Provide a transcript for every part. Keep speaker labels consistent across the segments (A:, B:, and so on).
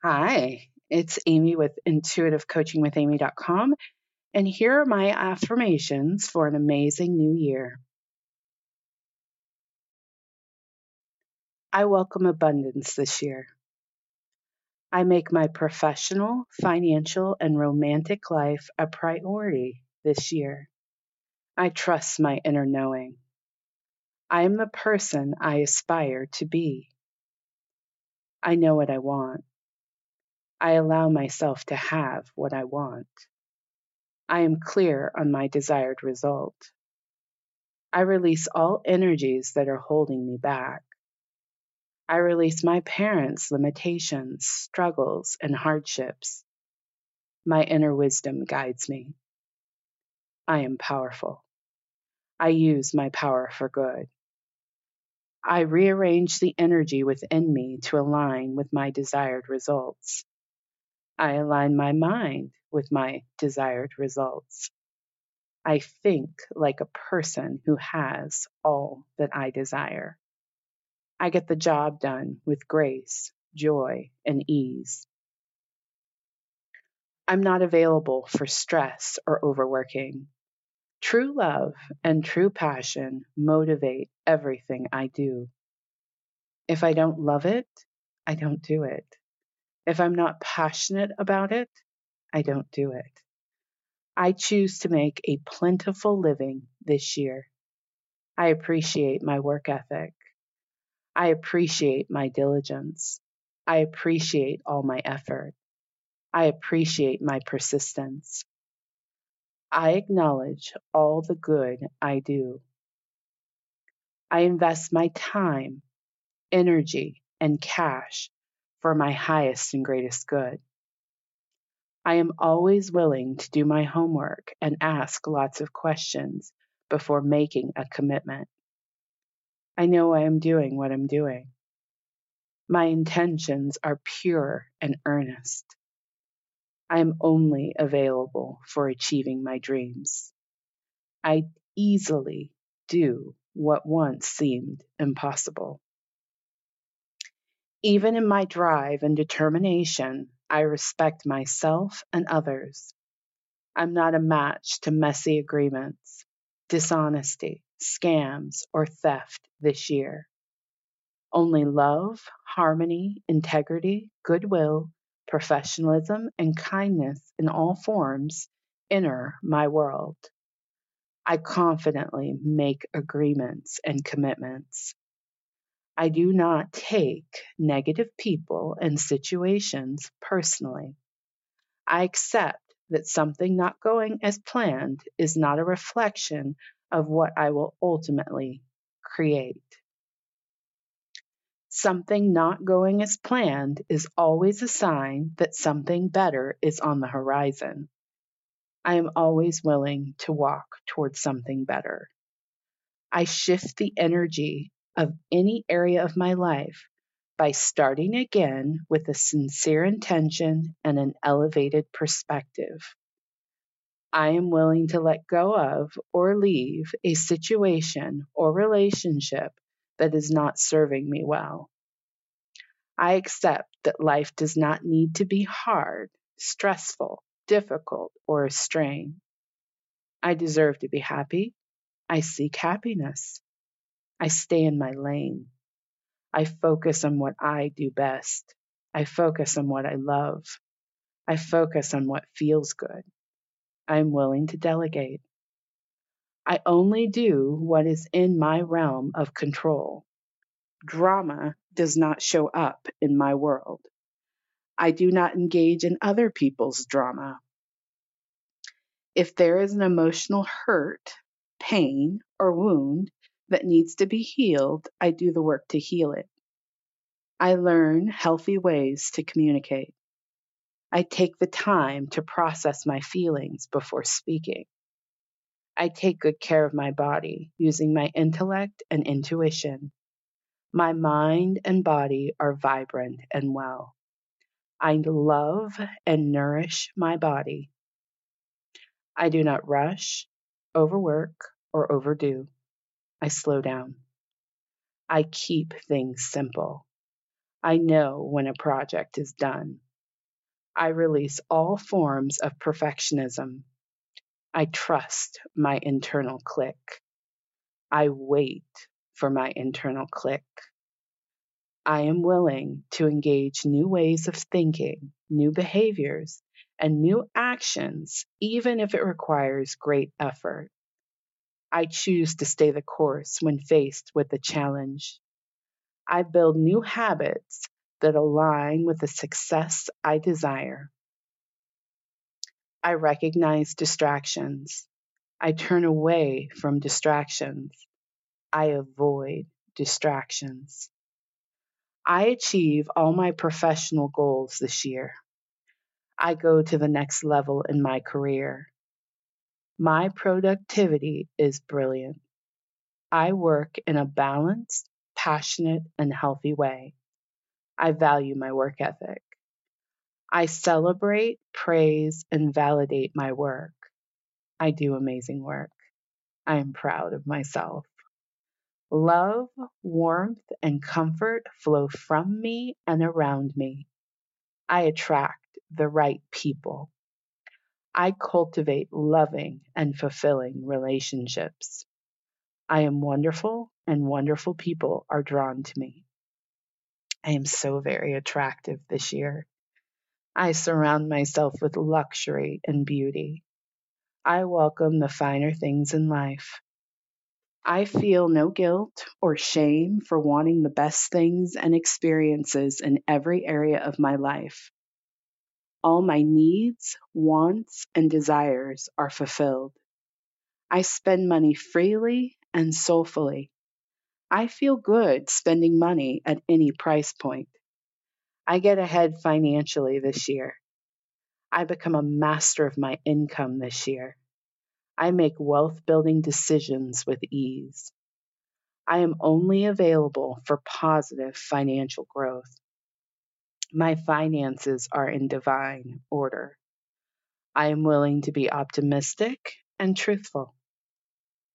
A: Hi, it's Amy with intuitivecoachingwithamy.com, and here are my affirmations for an amazing new year. I welcome abundance this year. I make my professional, financial, and romantic life a priority this year. I trust my inner knowing. I am the person I aspire to be. I know what I want. I allow myself to have what I want. I am clear on my desired result. I release all energies that are holding me back. I release my parents' limitations, struggles, and hardships. My inner wisdom guides me. I am powerful. I use my power for good. I rearrange the energy within me to align with my desired results. I align my mind with my desired results. I think like a person who has all that I desire. I get the job done with grace, joy, and ease. I'm not available for stress or overworking. True love and true passion motivate everything I do. If I don't love it, I don't do it. If I'm not passionate about it, I don't do it. I choose to make a plentiful living this year. I appreciate my work ethic. I appreciate my diligence. I appreciate all my effort. I appreciate my persistence. I acknowledge all the good I do. I invest my time, energy, and cash for my highest and greatest good. I am always willing to do my homework and ask lots of questions before making a commitment. I know I am doing what I'm doing. My intentions are pure and earnest. I am only available for achieving my dreams. I easily do what once seemed impossible. Even in my drive and determination, I respect myself and others. I'm not a match to messy agreements, dishonesty, scams, or theft this year. Only love, harmony, integrity, goodwill, professionalism, and kindness in all forms enter my world. I confidently make agreements and commitments. I do not take negative people and situations personally. I accept that something not going as planned is not a reflection of what I will ultimately create. Something not going as planned is always a sign that something better is on the horizon. I am always willing to walk towards something better. I shift the energy of any area of my life by starting again with a sincere intention and an elevated perspective. I am willing to let go of or leave a situation or relationship that is not serving me well. I accept that life does not need to be hard, stressful, difficult, or a strain. I deserve to be happy. I seek happiness. I stay in my lane. I focus on what I do best. I focus on what I love. I focus on what feels good. I am willing to delegate. I only do what is in my realm of control. Drama does not show up in my world. I do not engage in other people's drama. If there is an emotional hurt, pain, or wound, that needs to be healed, I do the work to heal it. I learn healthy ways to communicate. I take the time to process my feelings before speaking. I take good care of my body using my intellect and intuition. My mind and body are vibrant and well. I love and nourish my body. I do not rush, overwork, or overdo. I slow down. I keep things simple. I know when a project is done. I release all forms of perfectionism. I trust my internal click. I wait for my internal click. I am willing to engage new ways of thinking, new behaviors, and new actions, even if it requires great effort. I choose to stay the course when faced with a challenge. I build new habits that align with the success I desire. I recognize distractions. I turn away from distractions. I avoid distractions. I achieve all my professional goals this year. I go to the next level in my career. My productivity is brilliant. I work in a balanced, passionate, and healthy way. I value my work ethic. I celebrate, praise, and validate my work. I do amazing work. I am proud of myself. Love, warmth, and comfort flow from me and around me. I attract the right people. I cultivate loving and fulfilling relationships. I am wonderful, and wonderful people are drawn to me. I am so very attractive this year. I surround myself with luxury and beauty. I welcome the finer things in life. I feel no guilt or shame for wanting the best things and experiences in every area of my life. All my needs, wants, and desires are fulfilled. I spend money freely and soulfully. I feel good spending money at any price point. I get ahead financially this year. I become a master of my income this year. I make wealth building decisions with ease. I am only available for positive financial growth. My finances are in divine order. I am willing to be optimistic and truthful.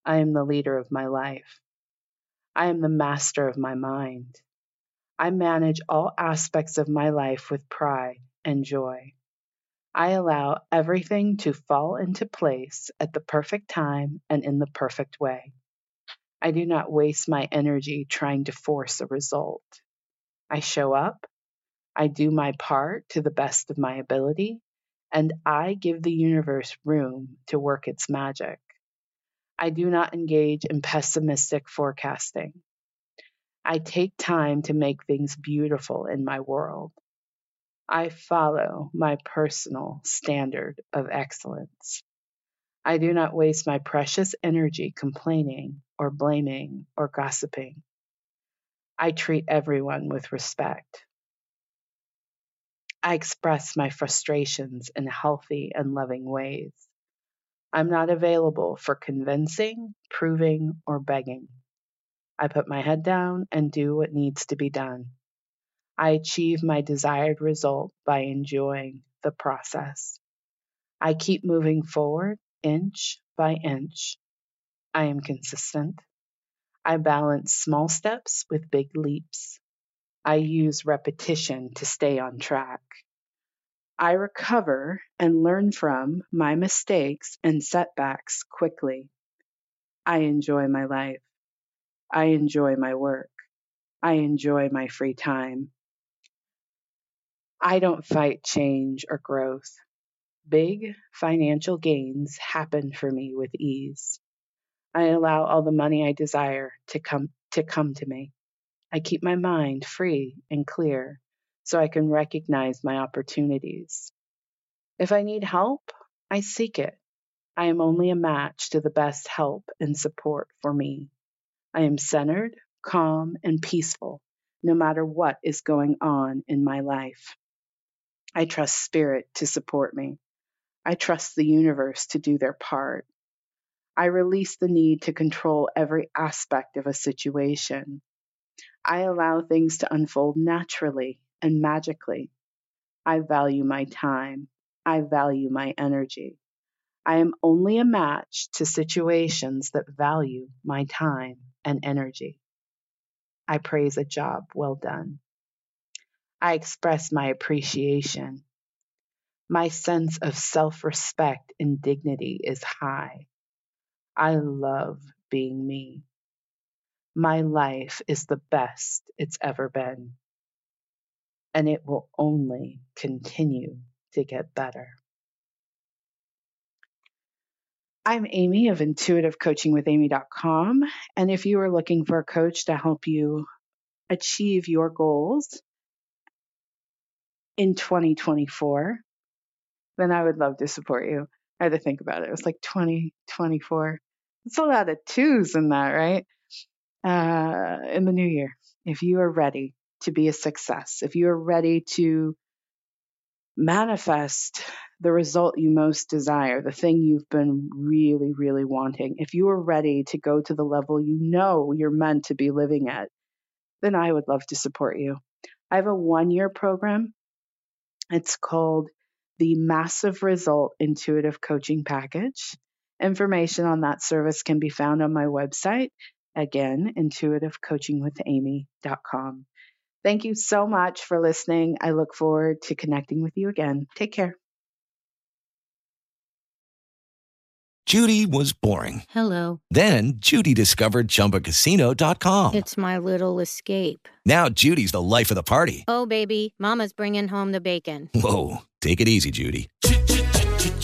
A: I am the leader of my life. I am the master of my mind. I manage all aspects of my life with pride and joy. I allow everything to fall into place at the perfect time and in the perfect way. I do not waste my energy trying to force a result. I show up I do my part to the best of my ability, and I give the universe room to work its magic. I do not engage in pessimistic forecasting. I take time to make things beautiful in my world. I follow my personal standard of excellence. I do not waste my precious energy complaining or blaming or gossiping. I treat everyone with respect. I express my frustrations in healthy and loving ways. I'm not available for convincing, proving, or begging. I put my head down and do what needs to be done. I achieve my desired result by enjoying the process. I keep moving forward inch by inch. I am consistent. I balance small steps with big leaps. I use repetition to stay on track. I recover and learn from my mistakes and setbacks quickly. I enjoy my life. I enjoy my work. I enjoy my free time. I don't fight change or growth. Big financial gains happen for me with ease. I allow all the money I desire to come to come to me. I keep my mind free and clear so I can recognize my opportunities. If I need help, I seek it. I am only a match to the best help and support for me. I am centered, calm, and peaceful no matter what is going on in my life. I trust spirit to support me. I trust the universe to do their part. I release the need to control every aspect of a situation. I allow things to unfold naturally and magically. I value my time. I value my energy. I am only a match to situations that value my time and energy. I praise a job well done. I express my appreciation. My sense of self respect and dignity is high. I love being me. My life is the best it's ever been, and it will only continue to get better. I'm Amy of intuitivecoachingwithamy.com. And if you are looking for a coach to help you achieve your goals in 2024, then I would love to support you. I had to think about it. It was like 2024. It's a lot of twos in that, right? Uh, in the new year, if you are ready to be a success, if you are ready to manifest the result you most desire, the thing you've been really, really wanting, if you are ready to go to the level you know you're meant to be living at, then I would love to support you. I have a one year program. It's called the Massive Result Intuitive Coaching Package. Information on that service can be found on my website, again, intuitivecoachingwithamy.com. Thank you so much for listening. I look forward to connecting with you again. Take care.
B: Judy was boring.
C: Hello.
B: Then Judy discovered ChumbaCasino.com.
C: It's my little escape.
B: Now Judy's the life of the party.
C: Oh, baby, Mama's bringing home the bacon.
B: Whoa, take it easy, Judy.